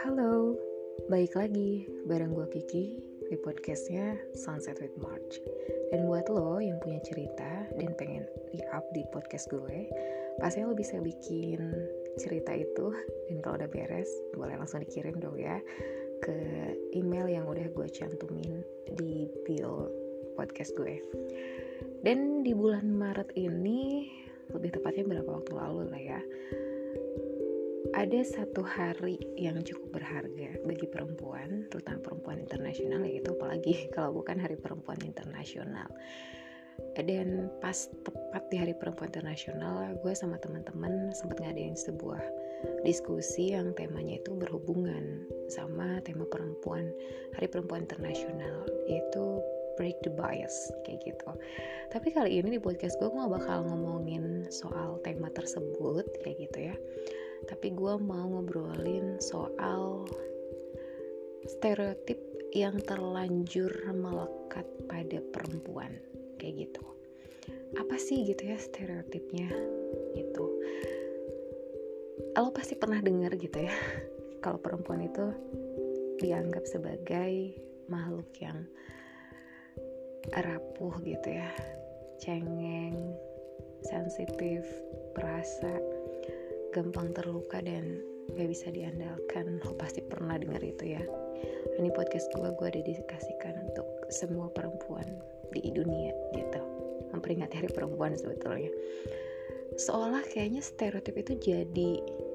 Halo, balik lagi bareng gue Kiki di podcastnya Sunset with March. Dan buat lo yang punya cerita dan pengen di-up di podcast gue Pastinya lo bisa bikin cerita itu. Dan kalau udah beres, boleh langsung dikirim dong ya Ke email yang udah gue cantumin di bio podcast gue. Dan di bulan Maret ini, lebih tepatnya beberapa waktu lalu lah ya ada satu hari yang cukup berharga bagi perempuan, terutama perempuan internasional yaitu apalagi kalau bukan Hari Perempuan Internasional. Dan pas tepat di Hari Perempuan Internasional, gue sama teman-teman sempat ngadain sebuah diskusi yang temanya itu berhubungan sama tema perempuan Hari Perempuan Internasional yaitu break the bias kayak gitu. Tapi kali ini di podcast gue gue bakal ngomongin soal tema tersebut kayak gitu ya. Tapi gue mau ngobrolin soal stereotip yang terlanjur melekat pada perempuan kayak gitu. Apa sih gitu ya stereotipnya gitu? Lo pasti pernah dengar gitu ya kalau perempuan itu dianggap sebagai makhluk yang rapuh gitu ya. Cengeng sensitif perasa gampang terluka dan gak bisa diandalkan. Lo pasti pernah dengar itu ya. Ini podcast gue gue dedikasikan untuk semua perempuan di dunia gitu. Memperingati hari perempuan sebetulnya. Seolah kayaknya stereotip itu jadi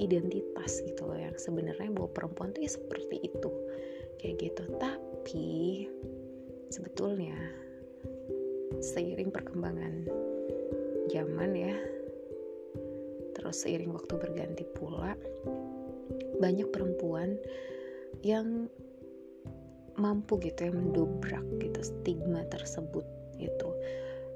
identitas gitu loh yang sebenarnya bahwa perempuan tuh ya seperti itu. Kayak gitu. Tapi sebetulnya seiring perkembangan zaman ya terus seiring waktu berganti pula banyak perempuan yang mampu gitu ya mendobrak gitu stigma tersebut itu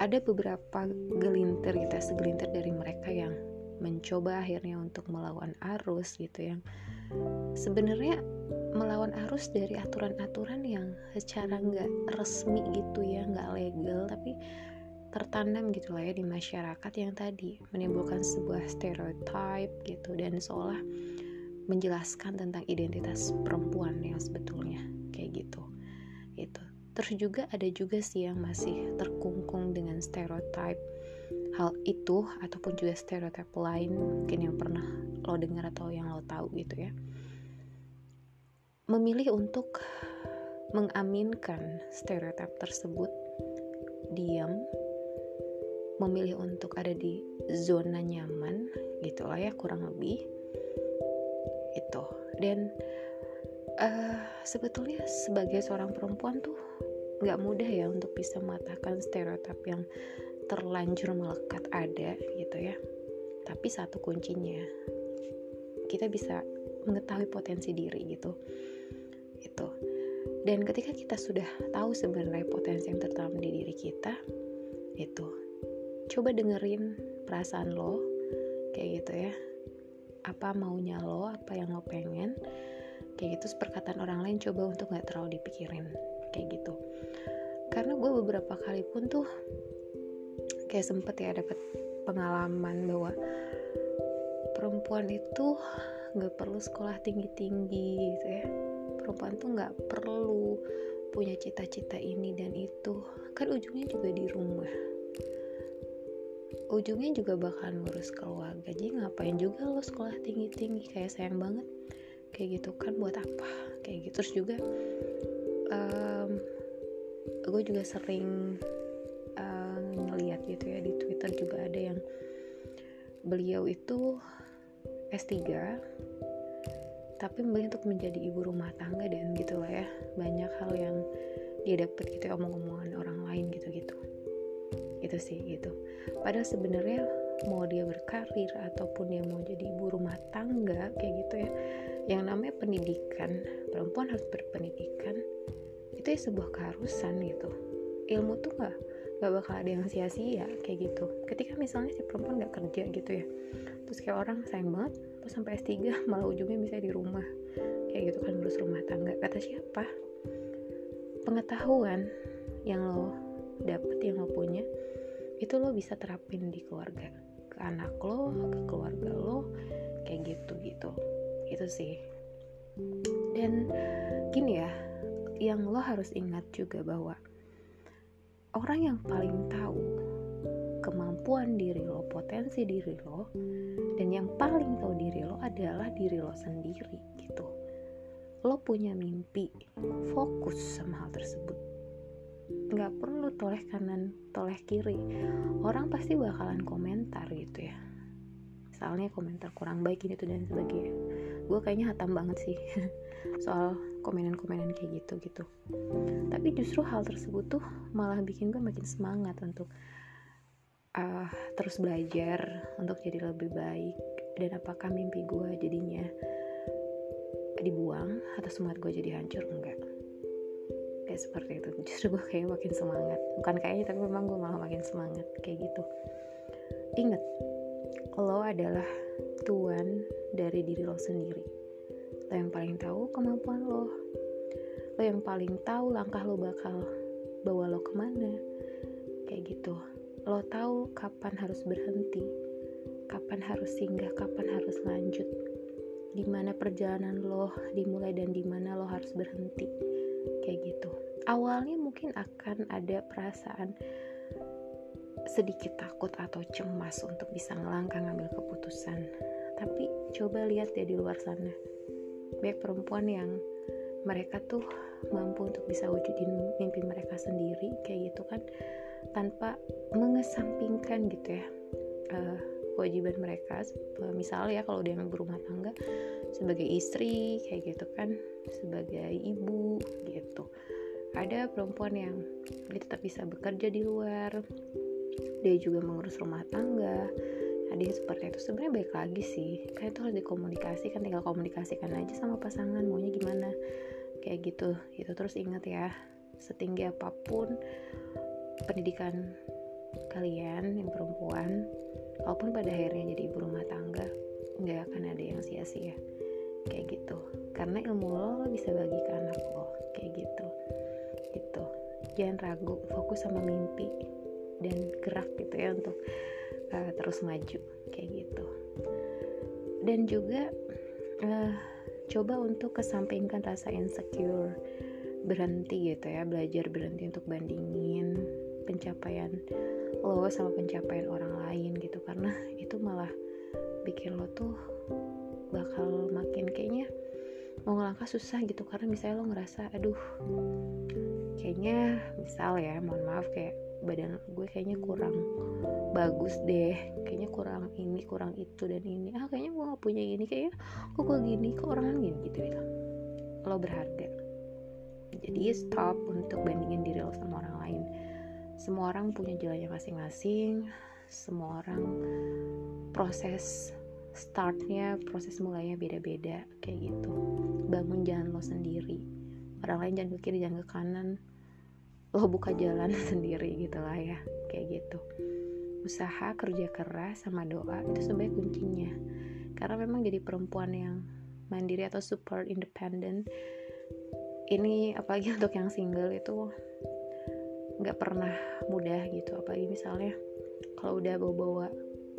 ada beberapa gelintir gitu ya segelintir dari mereka yang mencoba akhirnya untuk melawan arus gitu yang sebenarnya melawan arus dari aturan-aturan yang secara nggak resmi gitu ya nggak legal tapi tertanam gitu lah ya di masyarakat yang tadi menimbulkan sebuah stereotype gitu dan seolah menjelaskan tentang identitas perempuan yang sebetulnya kayak gitu. Itu. Terus juga ada juga sih yang masih terkungkung dengan stereotype hal itu ataupun juga stereotype lain mungkin yang pernah lo dengar atau yang lo tahu gitu ya. Memilih untuk mengaminkan stereotip tersebut diam. Memilih untuk ada di zona nyaman gitulah ya kurang lebih. Itu. Dan uh, sebetulnya sebagai seorang perempuan tuh nggak mudah ya untuk bisa mematahkan stereotip yang terlanjur melekat ada gitu ya. Tapi satu kuncinya kita bisa mengetahui potensi diri gitu. Itu. Dan ketika kita sudah tahu sebenarnya potensi yang tertanam di diri kita itu. Coba dengerin perasaan lo kayak gitu ya. Apa maunya lo apa yang lo pengen kayak gitu. Perkataan orang lain coba untuk nggak terlalu dipikirin kayak gitu. Karena gue beberapa kali pun tuh kayak sempet ya dapet pengalaman bahwa perempuan itu nggak perlu sekolah tinggi-tinggi gitu ya. Perempuan tuh nggak perlu punya cita-cita ini dan itu. Kan ujungnya juga di rumah. Ujungnya juga bakal ngurus keluarga. Jadi ngapain juga lo sekolah tinggi tinggi kayak sayang banget. Kayak gitu kan buat apa? Kayak gitu. Terus juga um, gue juga sering ngeliat gitu ya di twitter juga ada yang beliau itu S3 tapi memilih untuk menjadi ibu rumah tangga dan gitu lah ya banyak hal yang dia dapet gitu ya omong-omongan orang lain gitu-gitu. Itu sih gitu. Padahal sebenarnya mau dia berkarir ataupun dia mau jadi ibu rumah tangga kayak gitu ya yang namanya pendidikan perempuan harus berpendidikan itu ya sebuah keharusan gitu. Ilmu tuh nggak nggak bakal ada yang sia-sia kayak gitu. Ketika misalnya si perempuan nggak kerja gitu ya terus kayak orang sayang banget terus sampai S3 malah ujungnya bisa di rumah. Kayak gitu kan ngurus rumah tangga. Kata siapa? Pengetahuan yang lo dapet yang lo punya itu lo bisa terapin di keluarga. Anak lo ke keluarga lo kayak gitu gitu. Itu sih. Dan gini ya yang lo harus ingat juga bahwa orang yang paling tahu kemampuan diri lo, potensi diri lo, dan yang paling tahu diri lo adalah diri lo sendiri gitu. Lo punya mimpi, fokus sama hal tersebut. Nggak perlu toleh kanan, toleh kiri. Orang pasti bakalan komentar gitu ya. Misalnya komentar kurang baik ini tuh dan sebagainya. Gue kayaknya hatam banget sih soal komenan-komenan kayak gitu gitu. Tapi justru hal tersebut tuh malah bikin gue makin semangat untuk uh, terus belajar untuk jadi lebih baik. Dan apakah mimpi gue jadinya dibuang atau semangat gue jadi hancur? Enggak. Kayak seperti itu. Justru gue kayak makin semangat. Bukan kayaknya tapi memang gue malah makin semangat kayak gitu. Ingat lo adalah tuan dari diri lo sendiri lo yang paling tahu kemampuan lo lo yang paling tahu langkah lo bakal bawa lo ke mana kayak gitu lo tahu kapan harus berhenti, kapan harus singgah, kapan harus lanjut, di mana perjalanan lo dimulai dan di mana lo harus berhenti, kayak gitu. Awalnya mungkin akan ada perasaan sedikit takut atau cemas untuk bisa ngelangkah ngambil keputusan. Tapi coba lihat ya di luar sana. Banyak perempuan yang mereka tuh mampu untuk bisa wujudin mimpi mereka sendiri kayak gitu kan tanpa mengesampingkan gitu ya uh, kewajiban mereka. Misalnya ya kalau dia yang berumah tangga sebagai istri kayak gitu kan sebagai ibu gitu. Ada perempuan yang dia tetap bisa bekerja di luar dia juga mengurus rumah tangga ada yang seperti itu sebenarnya baik lagi sih. Kan itu harus dikomunikasikan tinggal komunikasikan aja sama pasangan maunya gimana. Kayak gitu itu terus ingat ya setinggi apa pun pendidikan kalian yang perempuan walaupun pada akhirnya jadi ibu rumah tangga nggak akan ada yang sia-sia. Kayak gitu. Karena ilmu lo, lo bisa bagi ke anak lo. Kayak gitu. Gitu. Jangan ragu fokus sama mimpi dan gerak gitu ya untuk uh, terus maju kayak gitu. Dan juga uh, coba untuk kesampingkan rasa insecure berhenti gitu ya belajar berhenti untuk bandingin pencapaian lo sama pencapaian orang lain gitu. Karena itu malah bikin lo tuh bakal makin kayaknya mau ngelangkah susah gitu. Karena misalnya lo ngerasa aduh kayaknya misal ya mohon maaf kayak badan gue kayaknya kurang bagus deh. Kayaknya kurang ini kurang itu dan ini. Ah kayaknya gue gak punya ini. Kayaknya kok gue gini kok orang gini? Gitu ya. Lo berharga. Jadi stop untuk bandingin diri lo sama orang lain. Semua orang punya jalannya masing-masing. Semua orang proses startnya proses mulainya beda-beda. Kayak gitu. Bangun jalan lo sendiri. Orang lain jangan ke kiri jangan ke kanan lo buka jalan sendiri gitu lah ya kayak gitu. Usaha kerja keras sama doa itu sebagai kuncinya. Karena memang jadi perempuan yang mandiri atau super independent ini apalagi untuk yang single itu nggak pernah mudah gitu. Apalagi misalnya kalau udah bawa-bawa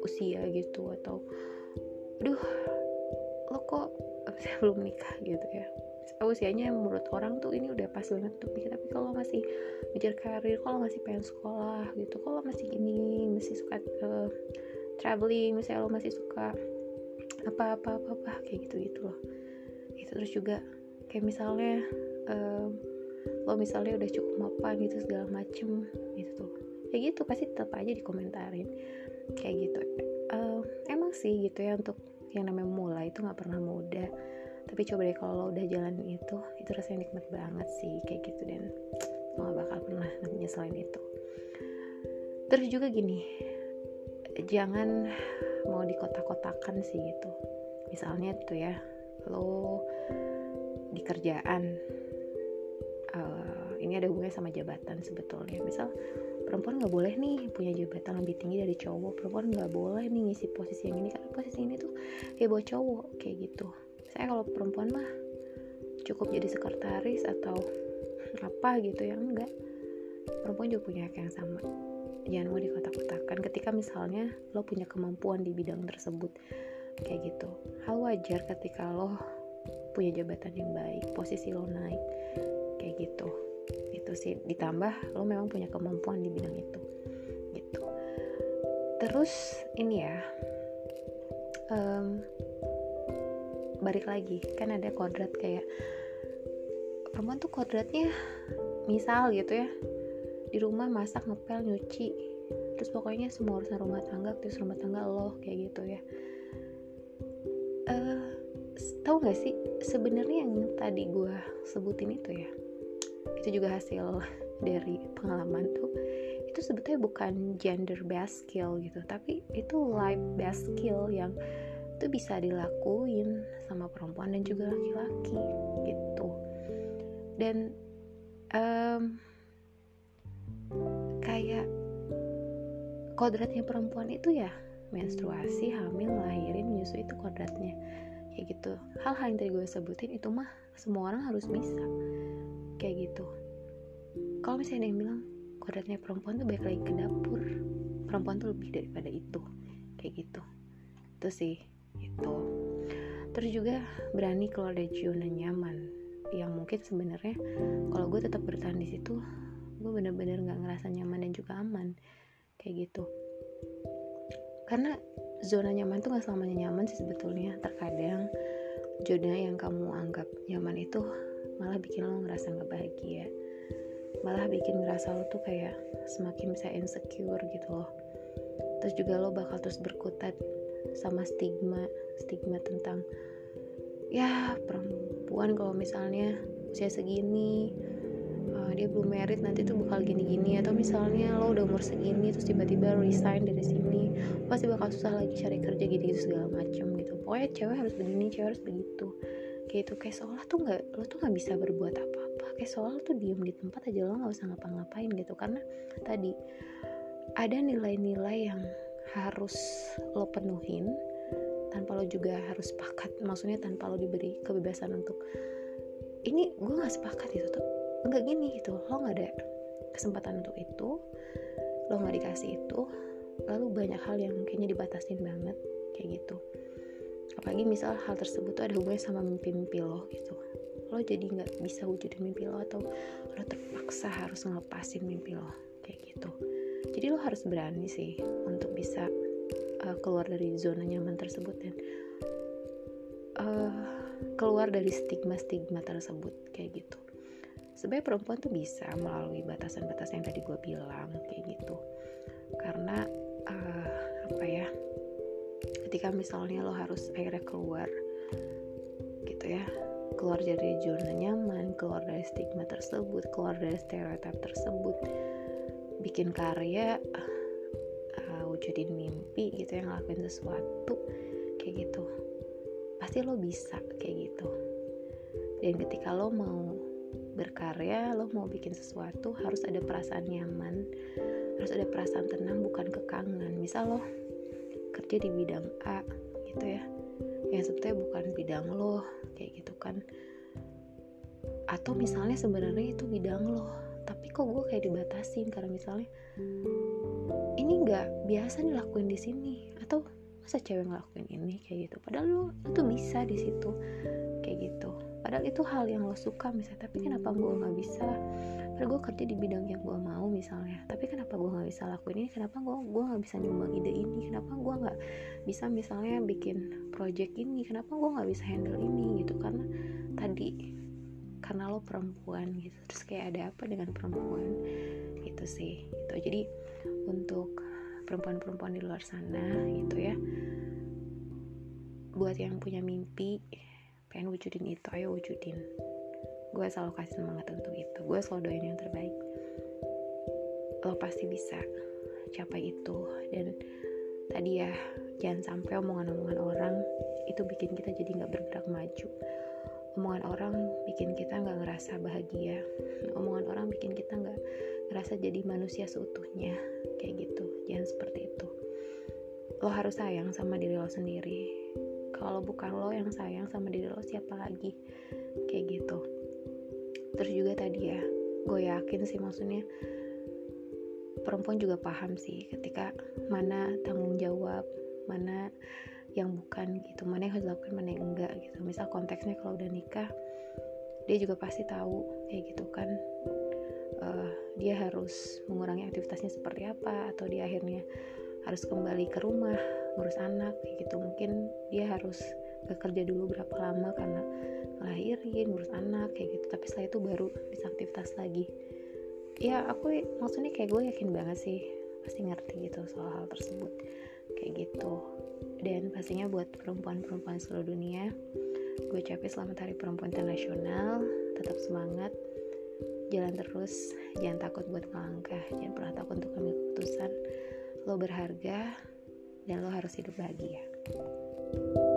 usia gitu atau aduh lo kok saya belum nikah? gitu ya usianya menurut orang tuh ini udah pas banget tuh nikah. Tapi kalau masih ngejar karir kalau masih pengen sekolah gitu kalau masih ini masih suka uh, traveling misalnya lo masih suka apa apa apa apa kayak gitu gitu loh. Itu terus juga kayak misalnya uh, lo misalnya udah cukup mapan gitu segala macem gitu tuh. Kayak gitu pasti tetap aja dikomentarin. Kayak gitu. Uh, emang sih gitu ya untuk yang namanya mulai itu nggak pernah mudah tapi coba deh kalau lo udah jalan itu itu rasanya nikmat banget sih kayak gitu. Dan lo gak bakal pernah nyeselin itu. Terus juga gini jangan mau dikotak-kotakan sih gitu. Misalnya tuh ya lo di kerjaan uh, ini ada hubungannya sama jabatan sebetulnya. Misal perempuan nggak boleh nih punya jabatan lebih tinggi dari cowok. Perempuan nggak boleh nih ngisi posisi yang ini karena posisi ini tuh kayak buat cowok kayak gitu saya kalau perempuan mah cukup jadi sekretaris atau apa gitu ya enggak. Perempuan juga punya hak yang sama. Jangan mau dikotak-kotakan. Ketika misalnya lo punya kemampuan di bidang tersebut kayak gitu. Hal wajar ketika lo punya jabatan yang baik posisi lo naik kayak gitu. Itu sih. Ditambah lo memang punya kemampuan di bidang itu gitu. Terus ini ya um, balik lagi. Kan ada kodrat kayak perempuan tuh kodratnya misal gitu ya di rumah masak ngepel nyuci. Terus pokoknya semua urusan rumah tangga terus rumah tangga lo kayak gitu ya. Uh, tahu nggak sih sebenarnya yang tadi gue sebutin itu ya itu juga hasil dari pengalaman tuh itu sebetulnya bukan gender based skill gitu tapi itu life based skill yang itu bisa dilakuin sama perempuan dan juga laki-laki gitu. Dan um, kayak kodratnya perempuan itu ya menstruasi hamil lahirin menyusui itu kodratnya. Kayak gitu. Hal-hal yang tadi gue sebutin itu mah semua orang harus bisa. Kayak gitu. Kalau misalnya ada yang bilang kodratnya perempuan tuh baik lagi ke dapur. Perempuan tuh lebih daripada itu. Kayak gitu. Itu sih itu terus juga berani keluar dari zona nyaman yang mungkin sebenarnya kalau gue tetap bertahan di situ gue bener-bener nggak ngerasa nyaman dan juga aman kayak gitu. Karena zona nyaman tuh gak selamanya nyaman sih sebetulnya. Terkadang zona yang kamu anggap nyaman itu malah bikin lo ngerasa nggak bahagia. Malah bikin ngerasa lo tuh kayak semakin bisa insecure gitu loh. Terus juga lo bakal terus berkutat sama stigma stigma tentang ya perempuan kalau misalnya usia segini uh, dia belum merit nanti tuh bakal gini-gini. Atau misalnya lo udah umur segini terus tiba-tiba resign dari sini pasti bakal susah lagi cari kerja gitu-gitu segala macem gitu. Pokoknya cewek harus begini cewek harus begitu. Kayak itu kayak seolah tuh nggak lo tuh nggak bisa berbuat apa-apa. Kayak seolah tuh diem di tempat aja lo nggak usah ngapa-ngapain gitu. Karena tadi ada nilai-nilai yang harus lo penuhin tanpa lo juga harus sepakat. Maksudnya tanpa lo diberi kebebasan untuk ini gue nggak sepakat itu tuh. Nggak gini gitu. Lo nggak ada kesempatan untuk itu. Lo nggak dikasih itu. Lalu banyak hal yang kayaknya dibatasin banget kayak gitu. Apalagi misal hal tersebut tuh ada hubungannya sama mimpi-mimpi lo gitu. Lo jadi nggak bisa wujudin mimpi lo atau lo terpaksa harus ngelepasin mimpi lo kayak gitu jadi lo harus berani sih untuk bisa uh, keluar dari zona nyaman tersebut dan uh, keluar dari stigma-stigma tersebut kayak gitu. Sebenarnya perempuan tuh bisa melalui batasan-batasan yang tadi gue bilang kayak gitu. Karena uh, apa ya ketika misalnya lo harus akhirnya keluar gitu ya keluar dari zona nyaman keluar dari stigma tersebut keluar dari stereotip tersebut bikin karya uh, wujudin mimpi gitu yang ngelakuin sesuatu kayak gitu. Pasti lo bisa kayak gitu. Dan ketika lo mau berkarya lo mau bikin sesuatu harus ada perasaan nyaman harus ada perasaan tenang bukan kekangan. Misal lo kerja di bidang A gitu ya. Yang sebetulnya bukan bidang lo kayak gitu kan. Atau misalnya sebenarnya itu bidang lo tapi kok gue kayak dibatasin karena misalnya ini nggak biasa nih lakuin di sini atau masa cewek ngelakuin ini? Kayak gitu. Padahal lo, lo tuh bisa di situ. Kayak gitu. Padahal itu hal yang lo suka misalnya tapi kenapa gue nggak bisa? Padahal gue kerja di bidang yang gue mau misalnya. Tapi kenapa gue nggak bisa lakuin ini? Kenapa gue gue nggak bisa nyumbang ide ini? Kenapa gue nggak bisa misalnya bikin project ini? Kenapa gue nggak bisa handle ini? Gitu. Karena tadi karena lo perempuan gitu. Terus kayak ada apa dengan perempuan? Itu sih itu jadi untuk perempuan-perempuan di luar sana gitu ya. Buat yang punya mimpi pengen wujudin itu ayo wujudin. Gue selalu kasih semangat untuk itu. Gue selalu doain yang terbaik. Lo pasti bisa capai itu. Dan tadi ya jangan sampai omongan-omongan orang itu bikin kita jadi nggak bergerak maju omongan orang bikin kita nggak ngerasa bahagia. Omongan orang bikin kita nggak ngerasa jadi manusia seutuhnya. Kayak gitu jangan seperti itu. Lo harus sayang sama diri lo sendiri. Kalau bukan lo yang sayang sama diri lo siapa lagi? Kayak gitu. Terus juga tadi ya gue yakin sih maksudnya perempuan juga paham sih ketika mana tanggung jawab mana yang bukan gitu. Mana yang harus dilakukan mana yang enggak gitu. Misal konteksnya kalau udah nikah dia juga pasti tahu kayak gitu kan uh, dia harus mengurangi aktivitasnya seperti apa atau dia akhirnya harus kembali ke rumah ngurus anak kayak gitu. Mungkin dia harus bekerja dulu berapa lama karena ngelahirin ngurus anak kayak gitu. Tapi setelah itu baru bisa aktivitas lagi. Ya aku maksudnya kayak gue yakin banget sih pasti ngerti gitu soal hal tersebut. Kayak gitu dan pastinya buat perempuan-perempuan seluruh dunia gue ucapin selamat hari perempuan internasional. Tetap semangat jalan terus jangan takut buat melangkah jangan pernah takut untuk ambil keputusan. Lo berharga dan lo harus hidup bahagia. thank you